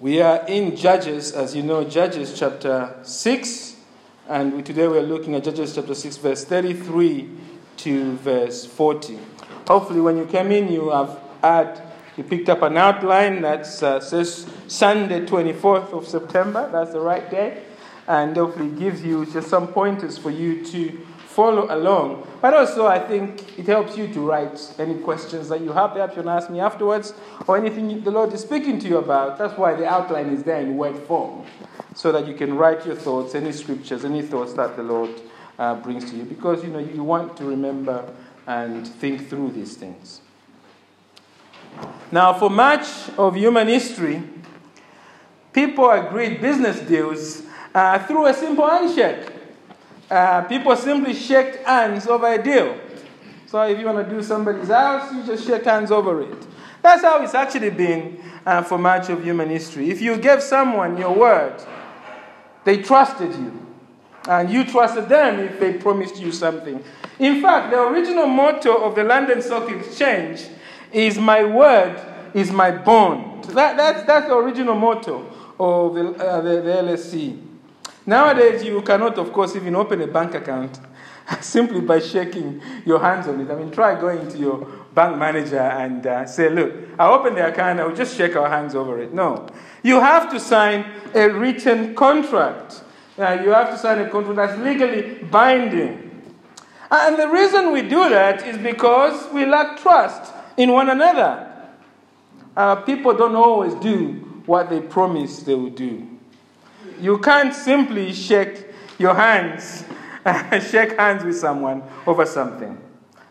We are in Judges, as you know, Judges chapter 6, and we, today we're looking at Judges chapter 6, verse 33 to verse 40. Hopefully, when you came in, you have had, you picked up an outline that uh, says Sunday, 24th of September. That's the right day. And hopefully, gives you just some pointers for you to follow along. But also, I think it helps you to write any questions that you have. Perhaps you can ask me afterwards, or anything the Lord is speaking to you about. That's why the outline is there in word form, so that you can write your thoughts, any scriptures, any thoughts that the Lord uh, brings to you, because you know you want to remember and think through these things. Now, for much of human history, people agreed business deals uh, through a simple handshake uh, people simply shake hands over a deal. So if you want to do somebody's house, you just shake hands over it. That's how it's actually been uh, for much of human history. If you gave someone your word, they trusted you. And you trusted them if they promised you something. In fact, the original motto of the London Stock Exchange is My word is my bond. That, that's, that's the original motto of the, uh, the, the LSE. Nowadays, you cannot, of course, even open a bank account simply by shaking your hands on it. I mean, try going to your bank manager and uh, say, Look, I open the account, I'll just shake our hands over it. No. You have to sign a written contract. Uh, you have to sign a contract that's legally binding. And the reason we do that is because we lack trust in one another. Uh, people don't always do what they promise they will do. You can't simply shake your hands, shake hands with someone over something.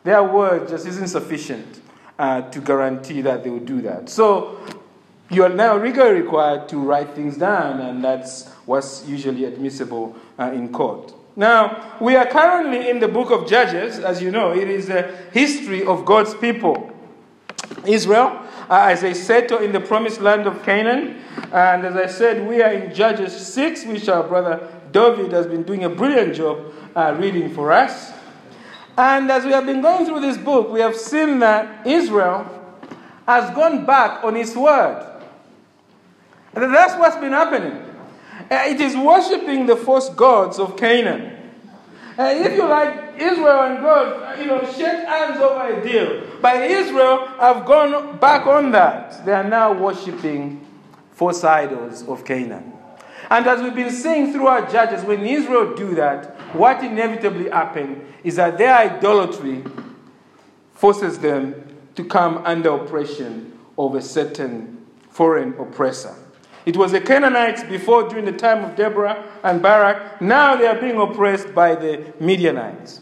Their word just isn't sufficient uh, to guarantee that they will do that. So you are now legally required to write things down, and that's what's usually admissible uh, in court. Now, we are currently in the book of Judges. As you know, it is a history of God's people. Israel, as they settle in the promised land of Canaan, and as I said, we are in Judges 6, which our brother David has been doing a brilliant job uh, reading for us. And as we have been going through this book, we have seen that Israel has gone back on its word. And that's what's been happening. Uh, it is worshipping the false gods of Canaan. Uh, if you like, Israel and God, you know, shake hands over a deal. But Israel have gone back on that. They are now worshipping false idols of Canaan. And as we've been seeing throughout Judges, when Israel do that, what inevitably happens is that their idolatry forces them to come under oppression of a certain foreign oppressor. It was the Canaanites before, during the time of Deborah and Barak. Now they are being oppressed by the Midianites.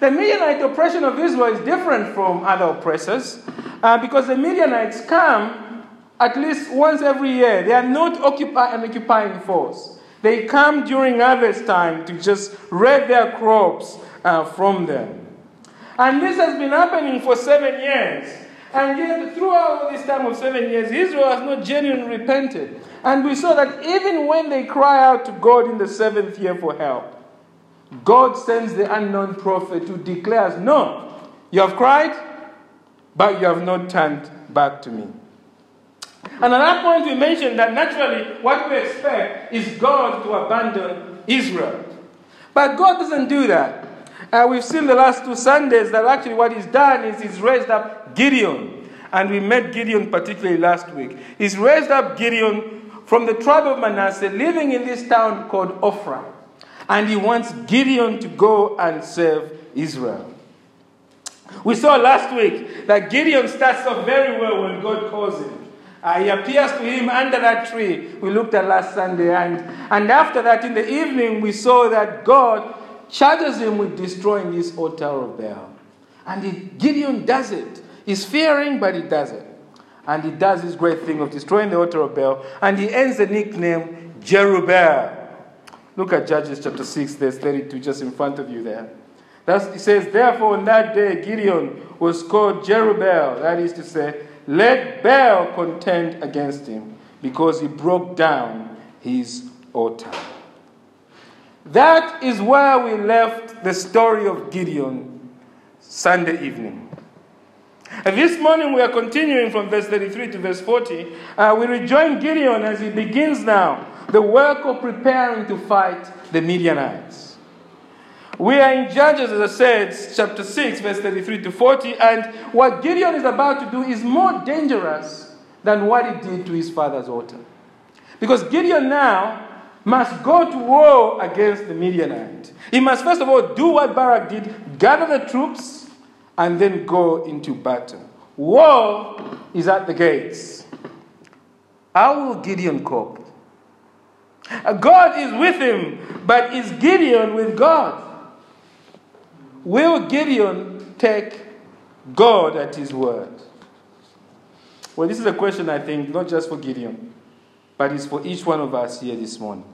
The Midianite oppression of Israel is different from other oppressors uh, because the Midianites come at least once every year. They are not occupy an occupying force. They come during harvest time to just raid their crops uh, from them. And this has been happening for seven years. And yet, throughout this time of seven years, Israel has not genuinely repented. And we saw that even when they cry out to God in the seventh year for help, God sends the unknown prophet who declares, No, you have cried, but you have not turned back to me. And at that point, we mentioned that naturally what we expect is God to abandon Israel. But God doesn't do that. Uh, we've seen the last two Sundays that actually what He's done is He's raised up Gideon. And we met Gideon particularly last week. He's raised up Gideon from the tribe of Manasseh, living in this town called Ophrah. And he wants Gideon to go and serve Israel. We saw last week that Gideon starts off very well when God calls him. Uh, he appears to him under that tree we looked at last Sunday. And, and after that, in the evening, we saw that God charges him with destroying this altar of Baal. And he, Gideon does it. He's fearing, but he does it. And he does this great thing of destroying the altar of Baal. And he ends the nickname Jerubbaal. Look at Judges chapter 6, verse 32, just in front of you there. That's, it says, Therefore, on that day, Gideon was called Jerubbaal, that is to say, let Baal contend against him because he broke down his altar. That is where we left the story of Gideon Sunday evening. This morning we are continuing from verse 33 to verse 40. Uh, we rejoin Gideon as he begins now the work of preparing to fight the Midianites. We are in Judges, as I said, chapter 6, verse 33 to 40, and what Gideon is about to do is more dangerous than what he did to his father's altar. Because Gideon now must go to war against the Midianites. He must first of all do what Barak did gather the troops and then go into battle. War is at the gates. How will Gideon cope? Uh, God is with him, but is Gideon with God? Will Gideon take God at his word? Well, this is a question, I think, not just for Gideon, but it's for each one of us here this morning.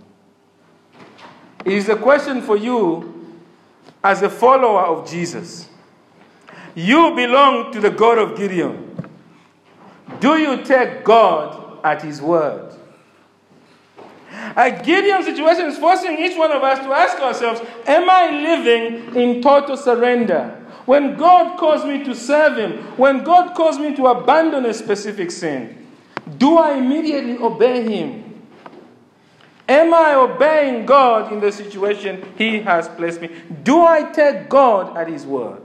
It is a question for you as a follower of Jesus. You belong to the God of Gideon. Do you take God at his word? A Gideon situation is forcing each one of us to ask ourselves Am I living in total surrender? When God calls me to serve Him, when God calls me to abandon a specific sin, do I immediately obey Him? Am I obeying God in the situation He has placed me? Do I take God at His word?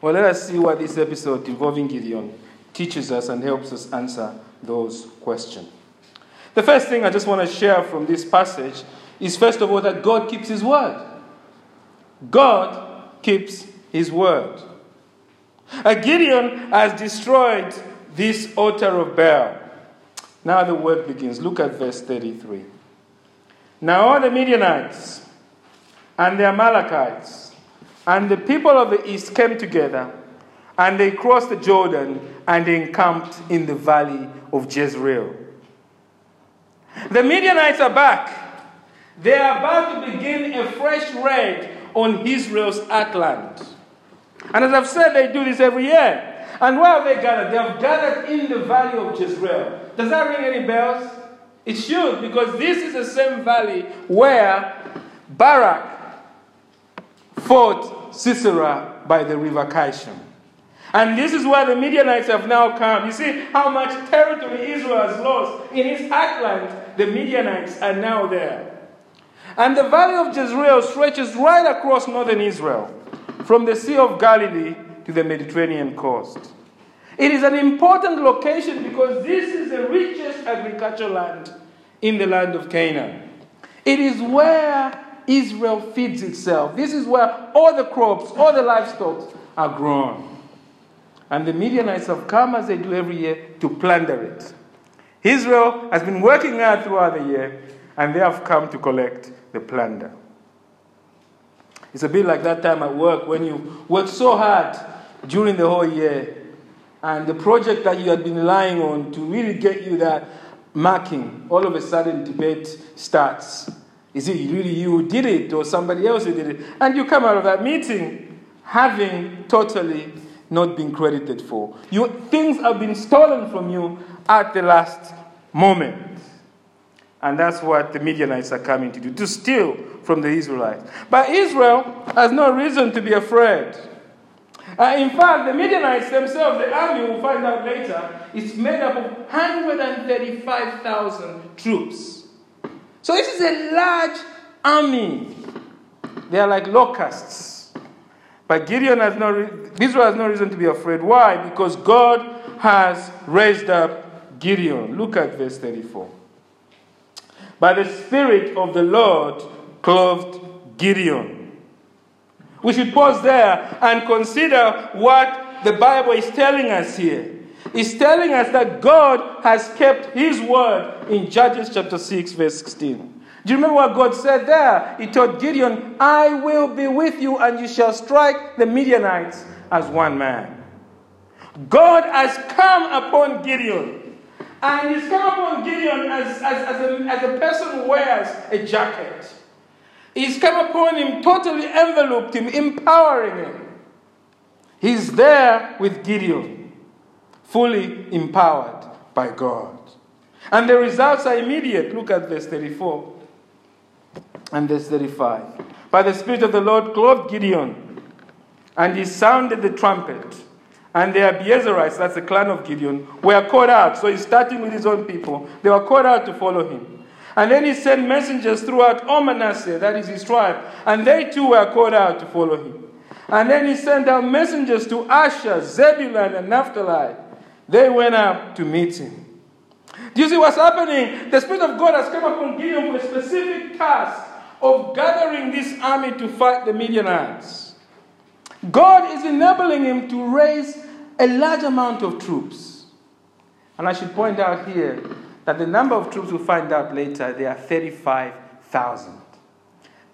Well, let us see what this episode involving Gideon teaches us and helps us answer those questions. The first thing I just want to share from this passage is, first of all, that God keeps His word. God keeps His word. A Gideon has destroyed this altar of Baal. Now the work begins. Look at verse 33. Now all the Midianites and the Amalekites and the people of the east came together, and they crossed the Jordan and they encamped in the valley of Jezreel. The Midianites are back. They are about to begin a fresh raid on Israel's heartland. And as I've said, they do this every year. And where have they gathered? They have gathered in the valley of Jezreel. Does that ring any bells? It should, because this is the same valley where Barak fought Sisera by the river Kishon. And this is where the Midianites have now come. You see how much territory Israel has lost. In its heartland, the Midianites are now there. And the valley of Jezreel stretches right across northern Israel, from the Sea of Galilee to the Mediterranean coast. It is an important location because this is the richest agricultural land in the land of Canaan. It is where Israel feeds itself. This is where all the crops, all the livestock are grown. And the Midianites have come as they do every year to plunder it. Israel has been working hard throughout the year, and they have come to collect the plunder. It's a bit like that time at work when you work so hard during the whole year, and the project that you had been relying on to really get you that marking, all of a sudden debate starts. Is it really you who did it or somebody else who did it? And you come out of that meeting having totally not been credited for. You, things have been stolen from you at the last moment. And that's what the Midianites are coming to do to steal from the Israelites. But Israel has no reason to be afraid. Uh, in fact, the Midianites themselves, the army, we'll find out later, is made up of 135,000 troops. So this is a large army. They are like locusts. But Gideon has no, Israel has no reason to be afraid. Why? Because God has raised up Gideon. Look at verse 34. By the Spirit of the Lord clothed Gideon. We should pause there and consider what the Bible is telling us here. It's telling us that God has kept His word in Judges chapter 6, verse 16. Do you remember what God said there? He told Gideon, I will be with you, and you shall strike the Midianites as one man. God has come upon Gideon. And he's come upon Gideon as, as, as, a, as a person who wears a jacket. He's come upon him, totally enveloped him, empowering him. He's there with Gideon, fully empowered by God. And the results are immediate. Look at verse 34 and verse 35. By the Spirit of the Lord clothed Gideon, and he sounded the trumpet. and the Abiezerites, that's the clan of Gideon, were called out. So he's starting with his own people. They were called out to follow him. And then he sent messengers throughout all Manasseh, that is his tribe, and they too were called out to follow him. And then he sent out messengers to Asher, Zebulun, and Naphtali. They went out to meet him. Do you see what's happening? The Spirit of God has come upon Gideon for a specific task of gathering this army to fight the Midianites. God is enabling him to raise a large amount of troops. And I should point out here that the number of troops we'll find out later, they are 35,000.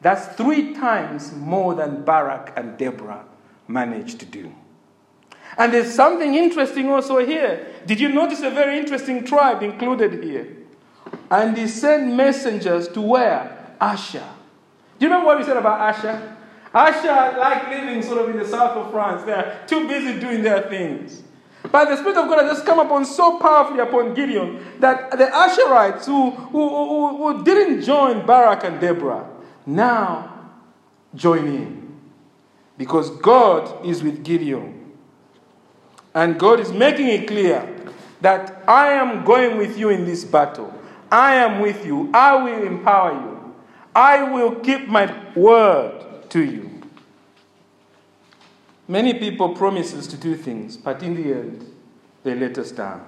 That's three times more than Barak and Deborah managed to do. And there's something interesting also here. Did you notice a very interesting tribe included here? And he sent messengers to where? Asher. Do you remember what we said about Asher? Asher like living sort of in the south of France. They're too busy doing their things. But the Spirit of God has just come upon so powerfully upon Gideon that the Asherites who, who, who, who didn't join Barak and Deborah now join in. Because God is with Gideon. And God is making it clear that I am going with you in this battle. I am with you. I will empower you. I will keep my word to you. Many people promise us to do things, but in the end, they let us down.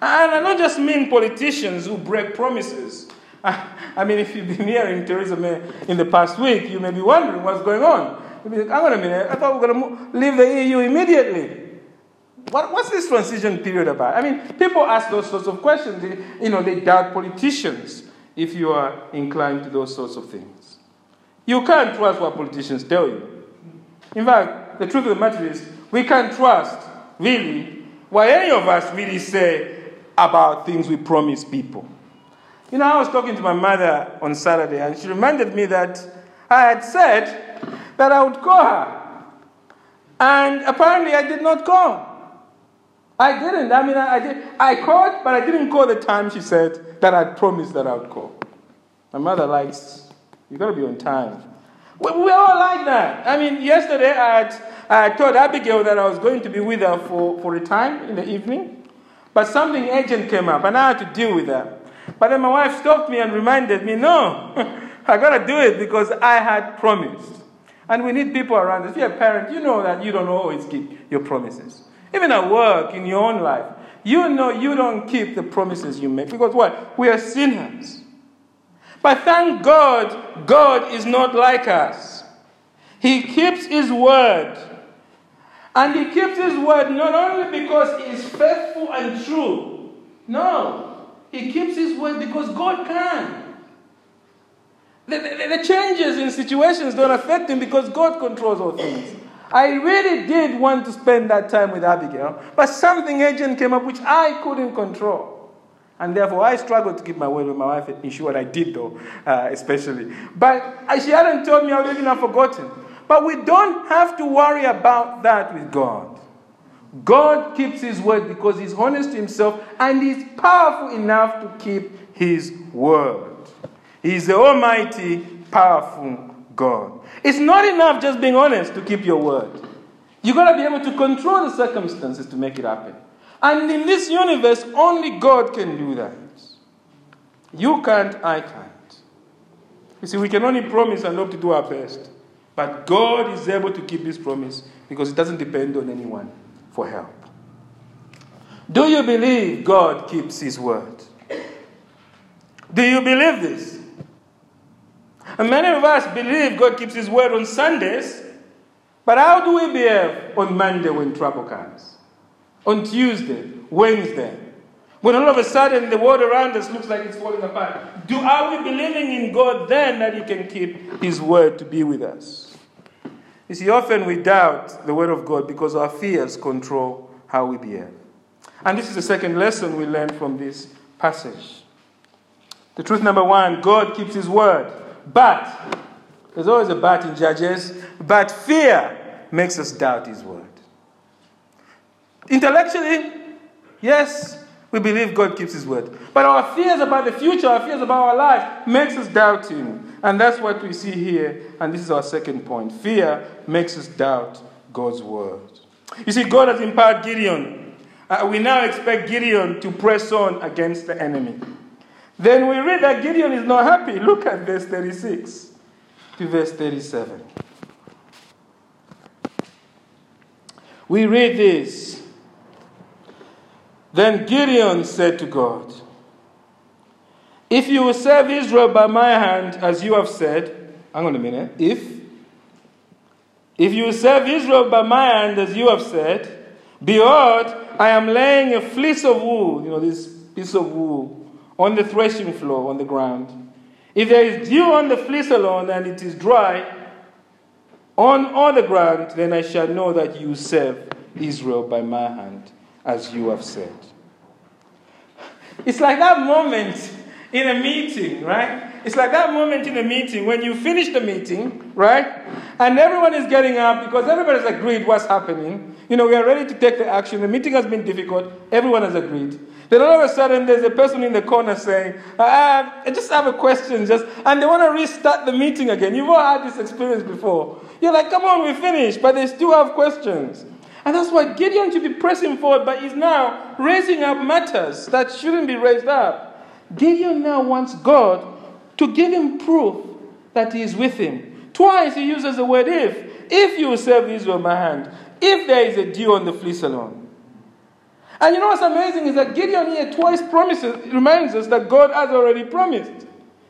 And I don't just mean politicians who break promises. I mean, if you've been hearing Theresa May in the past week, you may be wondering what's going on. You'll be like, hang on a minute, I thought we were going to leave the EU immediately. What, what's this transition period about? I mean, people ask those sorts of questions. They, you know, they doubt politicians if you are inclined to those sorts of things. You can't trust what politicians tell you. In fact, the truth of the matter is, we can't trust, really, what any of us really say about things we promise people. You know, I was talking to my mother on Saturday, and she reminded me that I had said that I would call her. And apparently, I did not call. I didn't. I mean, I, I, did. I called, but I didn't call the time she said that I'd promised that I would call. My mother likes, you got to be on time. We, we all like that. I mean, yesterday I had, I told Abigail that I was going to be with her for, for a time in the evening, but something urgent came up and I had to deal with that. But then my wife stopped me and reminded me, no, I got to do it because I had promised. And we need people around us. If you're a parent, you know that you don't always keep your promises. Even at work, in your own life, you know you don't keep the promises you make. Because what? We are sinners. But thank God, God is not like us. He keeps His word. And He keeps His word not only because He is faithful and true. No, He keeps His word because God can. The, the, the changes in situations don't affect Him because God controls all things. I really did want to spend that time with Abigail, but something urgent came up which I couldn't control. And therefore, I struggled to keep my word with my wife, in short, I did though, uh, especially. But she hadn't told me, I would even have forgotten. But we don't have to worry about that with God. God keeps His word because He's honest to Himself and He's powerful enough to keep His word. He's the Almighty, powerful God. It's not enough just being honest to keep your word. You've got to be able to control the circumstances to make it happen. And in this universe, only God can do that. You can't, I can't. You see, we can only promise and hope to do our best. But God is able to keep His promise because it doesn't depend on anyone for help. Do you believe God keeps His word? Do you believe this? And many of us believe God keeps His word on Sundays, but how do we behave on Monday when trouble comes? On Tuesday, Wednesday, when all of a sudden the world around us looks like it's falling apart? Do are we believing in God then that He can keep His word to be with us? You see, often we doubt the word of God because our fears control how we behave. And this is the second lesson we learn from this passage. The truth number one God keeps His word. But, there's always a but in Judges, but fear makes us doubt His word. Intellectually, yes, we believe God keeps His word. But our fears about the future, our fears about our life, makes us doubt Him. And that's what we see here. And this is our second point. Fear makes us doubt God's word. You see, God has empowered Gideon. Uh, we now expect Gideon to press on against the enemy. Then we read that Gideon is not happy. Look at verse 36 to verse 37. We read this. Then Gideon said to God, If you will serve Israel by my hand, as you have said, hang on a minute, if if you will serve Israel by my hand, as you have said, behold, I am laying a fleece of wool, you know, this piece of wool, on the threshing floor on the ground. If there is dew on the fleece alone and it is dry on all the ground, then I shall know that you serve Israel by my hand, as you have said. It's like that moment in a meeting, right? It's like that moment in a meeting when you finish the meeting, right? And everyone is getting up because everybody's agreed what's happening. You know, we are ready to take the action. The meeting has been difficult. Everyone has agreed. Then all of a sudden, there's a person in the corner saying, uh, I just have a question, just, and they want to restart the meeting again. You've all had this experience before. You're like, come on, we finished, but they still have questions. And that's why Gideon should be pressing forward, but he's now raising up matters that shouldn't be raised up. Gideon now wants God to give him proof that he is with him. Twice he uses the word if. If you will serve Israel by hand, if there is a dew on the fleece alone. And you know what's amazing is that Gideon here twice promises, reminds us that God has already promised.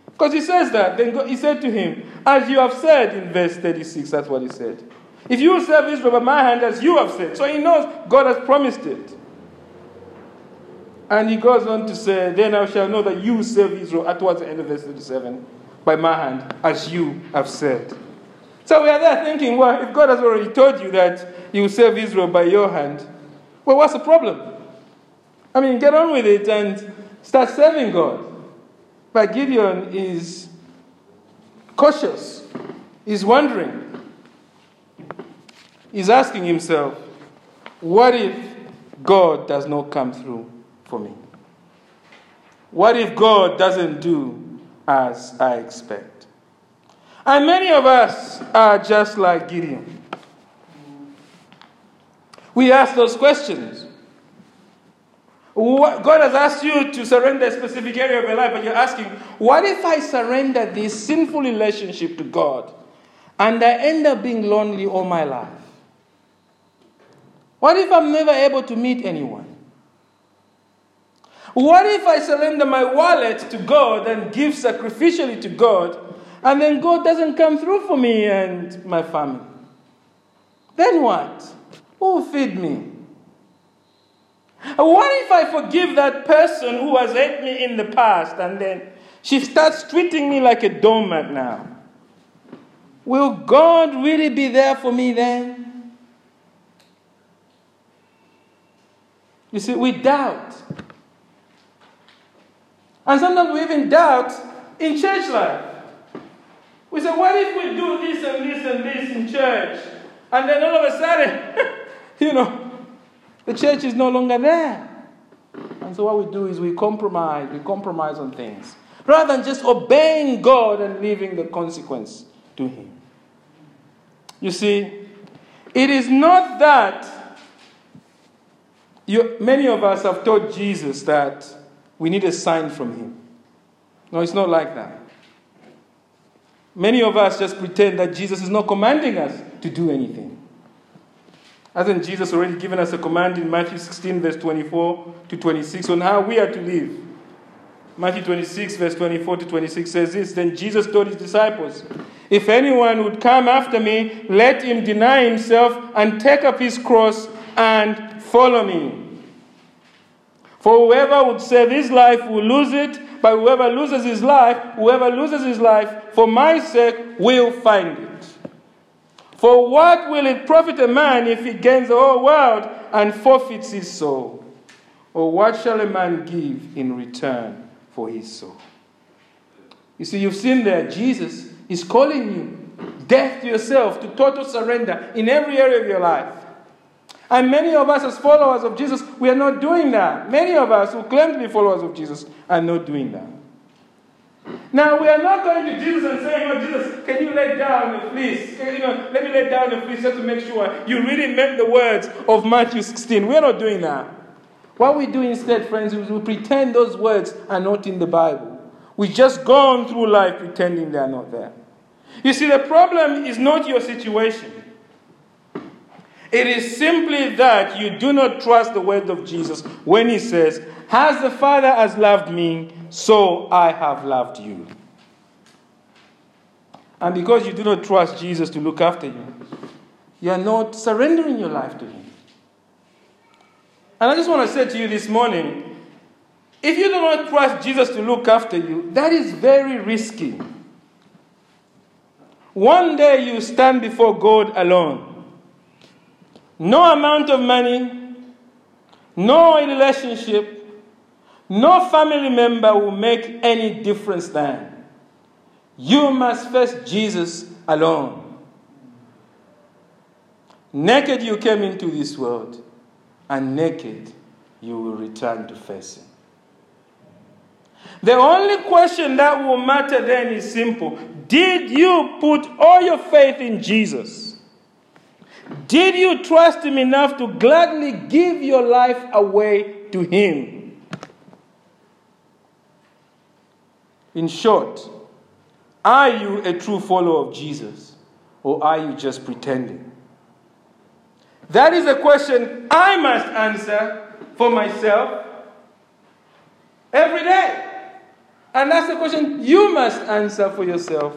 Because he says that. Then God, he said to him, As you have said in verse 36, that's what he said. If you will serve Israel by my hand, as you have said. So he knows God has promised it. And he goes on to say, Then I shall know that you serve Israel, at towards the end of verse 37, by my hand, as you have said. So we are there thinking, well, if God has already told you that you will serve Israel by your hand, well, what's the problem? I mean, get on with it and start serving God. But Gideon is cautious. He's wondering. He's asking himself, what if God does not come through for me? What if God doesn't do as I expect? And many of us are just like Gideon. We ask those questions. God has asked you to surrender a specific area of your life, but you're asking, what if I surrender this sinful relationship to God and I end up being lonely all my life? What if I'm never able to meet anyone? What if I surrender my wallet to God and give sacrificially to God, and then God doesn't come through for me and my family? Then what? Who will feed me? What if I forgive that person who has hurt me in the past and then she starts treating me like a doormat now? Will God really be there for me then? You see, we doubt. And sometimes we even doubt in church life. We say, what if we do this and this and this in church? And then all of a sudden, you know, the church is no longer there. And so what we do is we compromise, we compromise on things. Rather than just obeying God and leaving the consequence to Him. You see, it is not that you, many of us have told Jesus that we need a sign from Him. No, it's not like that. Many of us just pretend that Jesus is not commanding us to do anything. Hasn't Jesus already given us a command in Matthew 16, verse 24 to 26, on how we are to live? Matthew 26, verse 24 to 26 says this Then Jesus told his disciples, If anyone would come after me, let him deny himself and take up his cross and follow me. For whoever would save his life will lose it, but whoever loses his life, whoever loses his life for my sake will find it. For what will it profit a man if he gains the whole world and forfeits his soul? Or what shall a man give in return for his soul? You see, you've seen there, Jesus is calling you death to yourself, to total surrender in every area of your life. And many of us, as followers of Jesus, we are not doing that. Many of us who claim to be followers of Jesus are not doing that. Now, we are not going to Jesus and saying, Oh, Jesus, can you lay down the fleece? You know, let me lay down the fleece just to make sure you really meant the words of Matthew 16. We are not doing that. What we do instead, friends, is we pretend those words are not in the Bible. We just go on through life pretending they are not there. You see, the problem is not your situation. It is simply that you do not trust the word of Jesus when he says, As the Father has loved me, so I have loved you. And because you do not trust Jesus to look after you, you are not surrendering your life to him. And I just want to say to you this morning if you do not trust Jesus to look after you, that is very risky. One day you stand before God alone. No amount of money, no relationship, no family member will make any difference then. You must face Jesus alone. Naked you came into this world, and naked you will return to face Him. The only question that will matter then is simple Did you put all your faith in Jesus? Did you trust Him enough to gladly give your life away to Him? In short, are you a true follower of Jesus or are you just pretending? That is a question I must answer for myself every day. And that's the question you must answer for yourself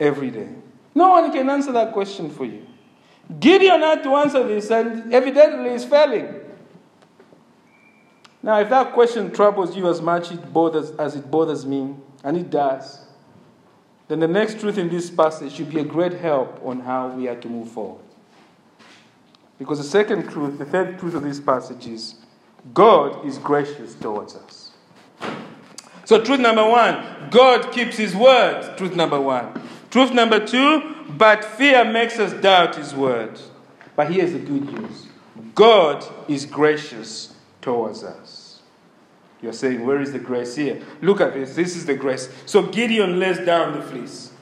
every day. No one can answer that question for you. Gideon had to answer this, and evidently is failing. Now, if that question troubles you as much it bothers, as it bothers me, and it does, then the next truth in this passage should be a great help on how we are to move forward. Because the second truth, the third truth of this passage is God is gracious towards us. So, truth number one, God keeps his word. Truth number one. Truth number two, but fear makes us doubt his word. But here's the good news God is gracious towards us. You're saying, where is the grace here? Look at this. This is the grace. So Gideon lays down the fleece.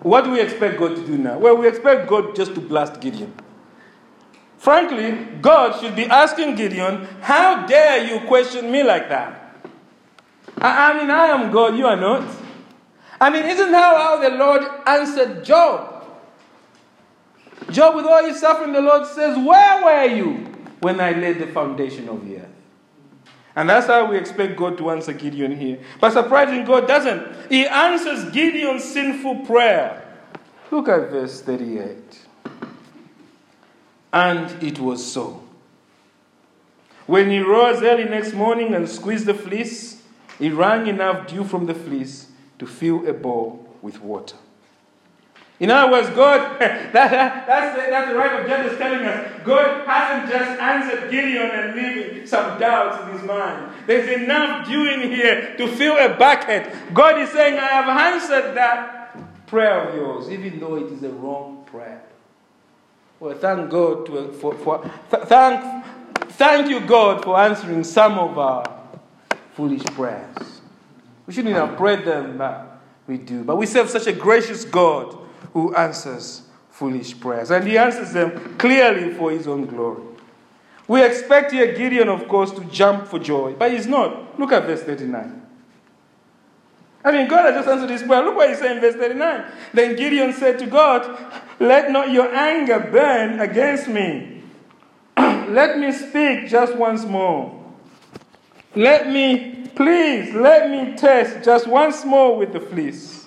What do we expect God to do now? Well, we expect God just to blast Gideon. Frankly, God should be asking Gideon, How dare you question me like that? I, I mean, I am God, you are not. I mean, isn't that how the Lord answered Job? Job, with all his suffering, the Lord says, Where were you when I laid the foundation of the? And that's how we expect God to answer Gideon here. But surprisingly, God doesn't. He answers Gideon's sinful prayer. Look at verse 38. And it was so. When he rose early next morning and squeezed the fleece, he wrung enough dew from the fleece to fill a bowl with water. In other words, God, that, that, that's, the, that's the right of Judges telling us. God hasn't just answered Gideon and leaving some doubts in his mind. There's enough dew in here to fill a bucket. God is saying, I have answered that prayer of yours, even though it is a wrong prayer. Well, thank God to, for, for th- thank, thank you, God, for answering some of our foolish prayers. We shouldn't have prayed them, but we do. But we serve such a gracious God who answers foolish prayers. And he answers them clearly for his own glory. We expect here Gideon, of course, to jump for joy, but he's not. Look at verse 39. I mean, God has just answered his prayer. Look what he said in verse 39. Then Gideon said to God, Let not your anger burn against me. Let me speak just once more. Let me, please, let me test just once more with the fleece.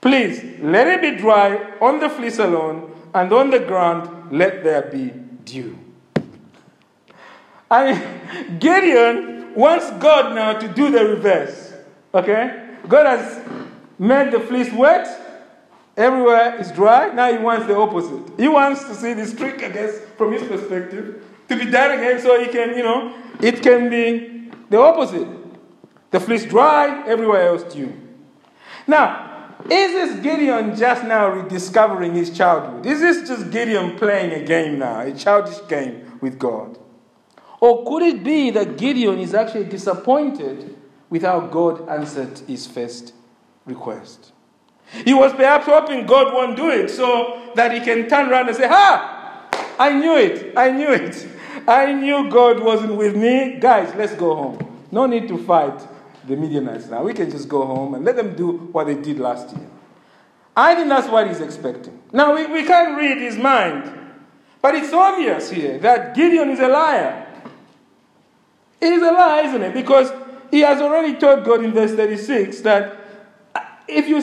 Please, let it be dry on the fleece alone, and on the ground let there be dew. I Gideon wants God now to do the reverse. Okay? God has made the fleece wet, everywhere is dry. Now he wants the opposite. He wants to see this trick, I guess, from his perspective, to be done again so he can, you know, it can be the opposite. The fleece dry, everywhere else dew. Now, is this Gideon just now rediscovering his childhood? Is this just Gideon playing a game now, a childish game with God? Or could it be that Gideon is actually disappointed without God answered his first request. He was perhaps hoping God won't do it so that he can turn around and say, Ha! I knew it. I knew it. I knew God wasn't with me. Guys, let's go home. No need to fight the Midianites now. We can just go home and let them do what they did last year. I think that's what he's expecting. Now, we, we can't read his mind, but it's obvious here that Gideon is a liar. It is a lie, isn't it? Because he has already told God in verse 36 that uh, if you,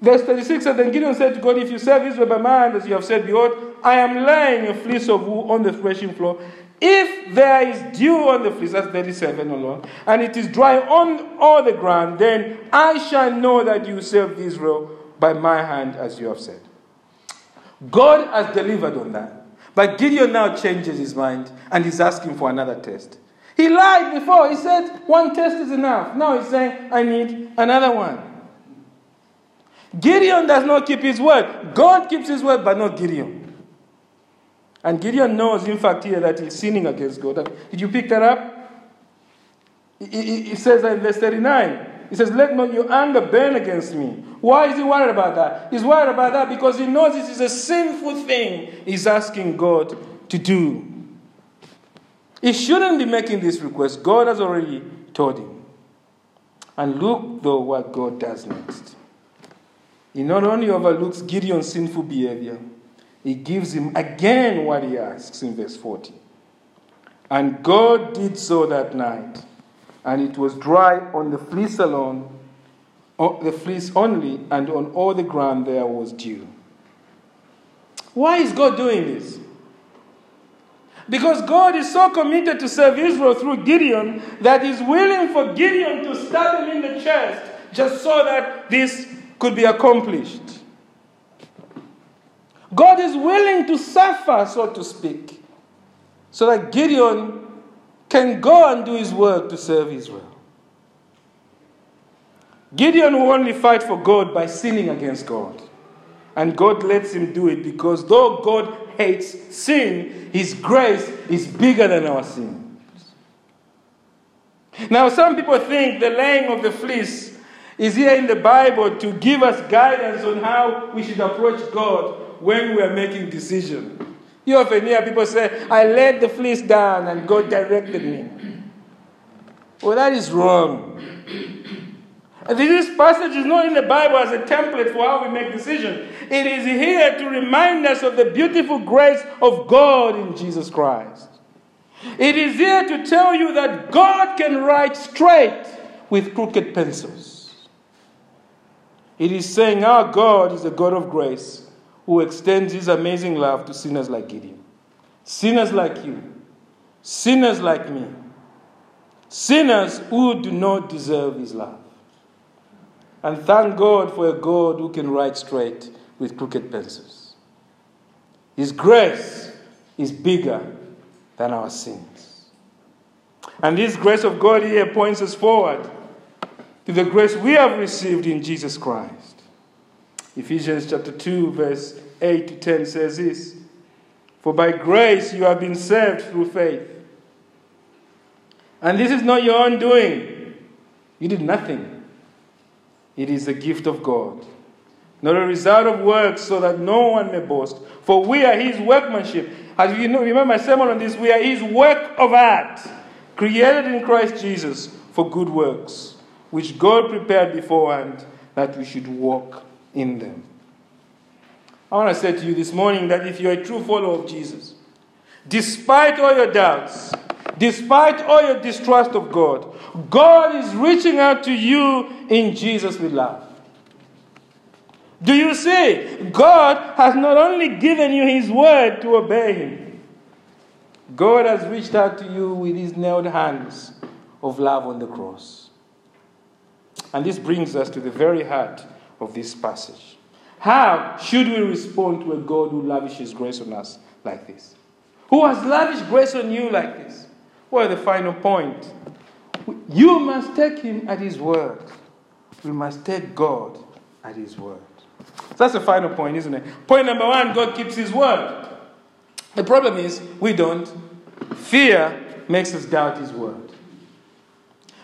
verse 36 said, Then Gideon said to God, If you serve Israel by my hand, as you have said, behold, I am laying a fleece of wool on the threshing floor. If there is dew on the fleece, that's 37, O Lord, and it is dry on all the ground, then I shall know that you serve Israel by my hand, as you have said. God has delivered on that. But Gideon now changes his mind and he's asking for another test. He lied before. He said one test is enough. Now he's saying, I need another one. Gideon does not keep his word. God keeps his word, but not Gideon. And Gideon knows, in fact, here that he's sinning against God. Did you pick that up? He says in verse 39, he says, Let not your anger burn against me. Why is he worried about that? He's worried about that because he knows this is a sinful thing he's asking God to do. He shouldn't be making this request. God has already told him. And look, though, what God does next. He not only overlooks Gideon's sinful behavior, he gives him again what he asks in verse 40. And God did so that night, and it was dry on the fleece alone, the fleece only, and on all the ground there was dew. Why is God doing this? Because God is so committed to serve Israel through Gideon that He's willing for Gideon to stab him in the chest just so that this could be accomplished. God is willing to suffer, so to speak, so that Gideon can go and do his work to serve Israel. Gideon will only fight for God by sinning against God. And God lets him do it because though God hates sin, his grace is bigger than our sin. Now, some people think the laying of the fleece is here in the Bible to give us guidance on how we should approach God when we are making decisions. You often hear people say, I laid the fleece down and God directed me. Well, that is wrong. This passage is not in the Bible as a template for how we make decisions. It is here to remind us of the beautiful grace of God in Jesus Christ. It is here to tell you that God can write straight with crooked pencils. It is saying our God is a God of grace who extends his amazing love to sinners like Gideon, sinners like you, sinners like me, sinners who do not deserve his love. And thank God for a God who can write straight with crooked pencils. His grace is bigger than our sins. And this grace of God here points us forward to the grace we have received in Jesus Christ. Ephesians chapter 2, verse 8 to 10 says this For by grace you have been saved through faith. And this is not your own doing. You did nothing. It is the gift of God, not a result of works, so that no one may boast. For we are his workmanship. As you know, remember my sermon on this, we are his work of art, created in Christ Jesus for good works, which God prepared beforehand that we should walk in them. I want to say to you this morning that if you're a true follower of Jesus, despite all your doubts, despite all your distrust of God, God is reaching out to you in Jesus with love. Do you see? God has not only given you His word to obey Him, God has reached out to you with His nailed hands of love on the cross. And this brings us to the very heart of this passage. How should we respond to a God who lavishes grace on us like this? Who has lavished grace on you like this? Well, the final point. You must take him at his word. We must take God at his word. So that's the final point, isn't it? Point number one God keeps his word. The problem is we don't. Fear makes us doubt his word.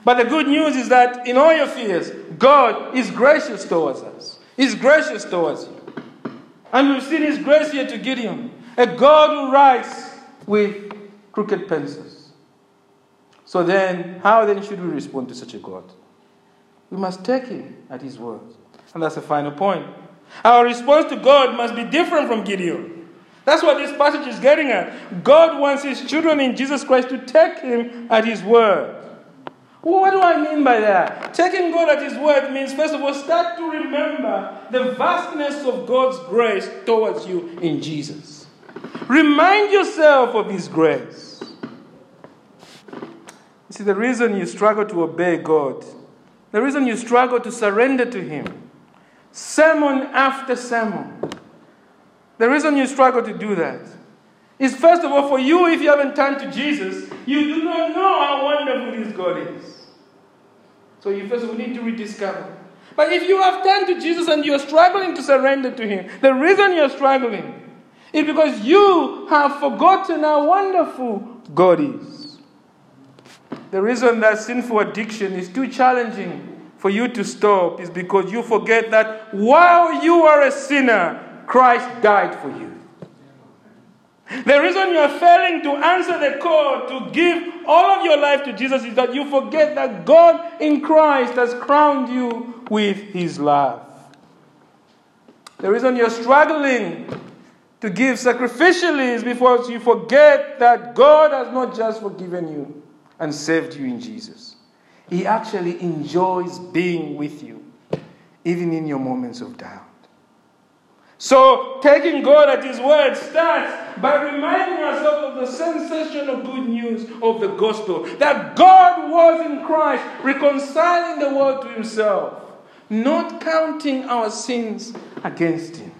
But the good news is that in all your fears, God is gracious towards us. He's gracious towards you. And we've seen His grace here to Gideon, a God who writes with crooked pencils. So then, how then should we respond to such a God? We must take Him at His word. And that's the final point. Our response to God must be different from Gideon. That's what this passage is getting at. God wants His children in Jesus Christ to take Him at His word. Well, what do I mean by that? Taking God at His word means, first of all, start to remember the vastness of God's grace towards you in Jesus. Remind yourself of His grace. You see, the reason you struggle to obey God, the reason you struggle to surrender to Him, sermon after sermon, the reason you struggle to do that is first of all for you, if you haven't turned to Jesus, you do not know how wonderful this God is. So you first need to rediscover. But if you have turned to Jesus and you're struggling to surrender to Him, the reason you're struggling is because you have forgotten how wonderful God is. The reason that sinful addiction is too challenging for you to stop is because you forget that while you are a sinner, Christ died for you. The reason you are failing to answer the call to give all of your life to Jesus is that you forget that God in Christ has crowned you with his love. The reason you're struggling to give sacrificially is because you forget that God has not just forgiven you and saved you in Jesus. He actually enjoys being with you, even in your moments of doubt. So, taking God at His word starts by reminding ourselves of the sensational good news of the gospel that God was in Christ, reconciling the world to Himself, not counting our sins against Him.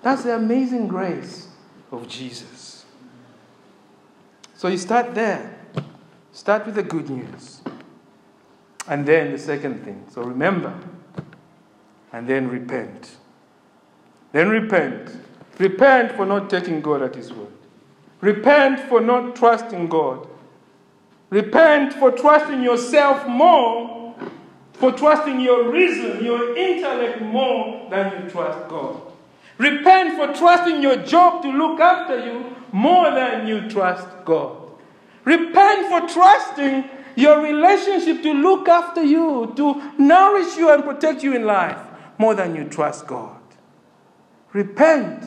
That's the amazing grace of Jesus. So, you start there. Start with the good news. And then the second thing. So, remember. And then repent. Then repent. Repent for not taking God at His word. Repent for not trusting God. Repent for trusting yourself more, for trusting your reason, your intellect more than you trust God. Repent for trusting your job to look after you more than you trust God. Repent for trusting your relationship to look after you, to nourish you and protect you in life more than you trust God. Repent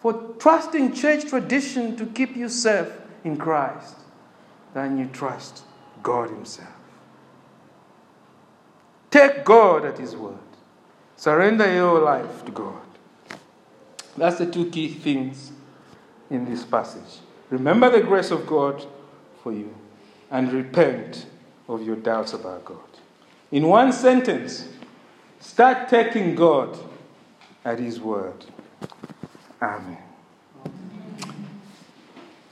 for trusting church tradition to keep you safe in Christ than you trust God Himself. Take God at His word. Surrender your life to God. That's the two key things in this passage. Remember the grace of God for you and repent of your doubts about God. In one sentence, start taking God at His word. Amen.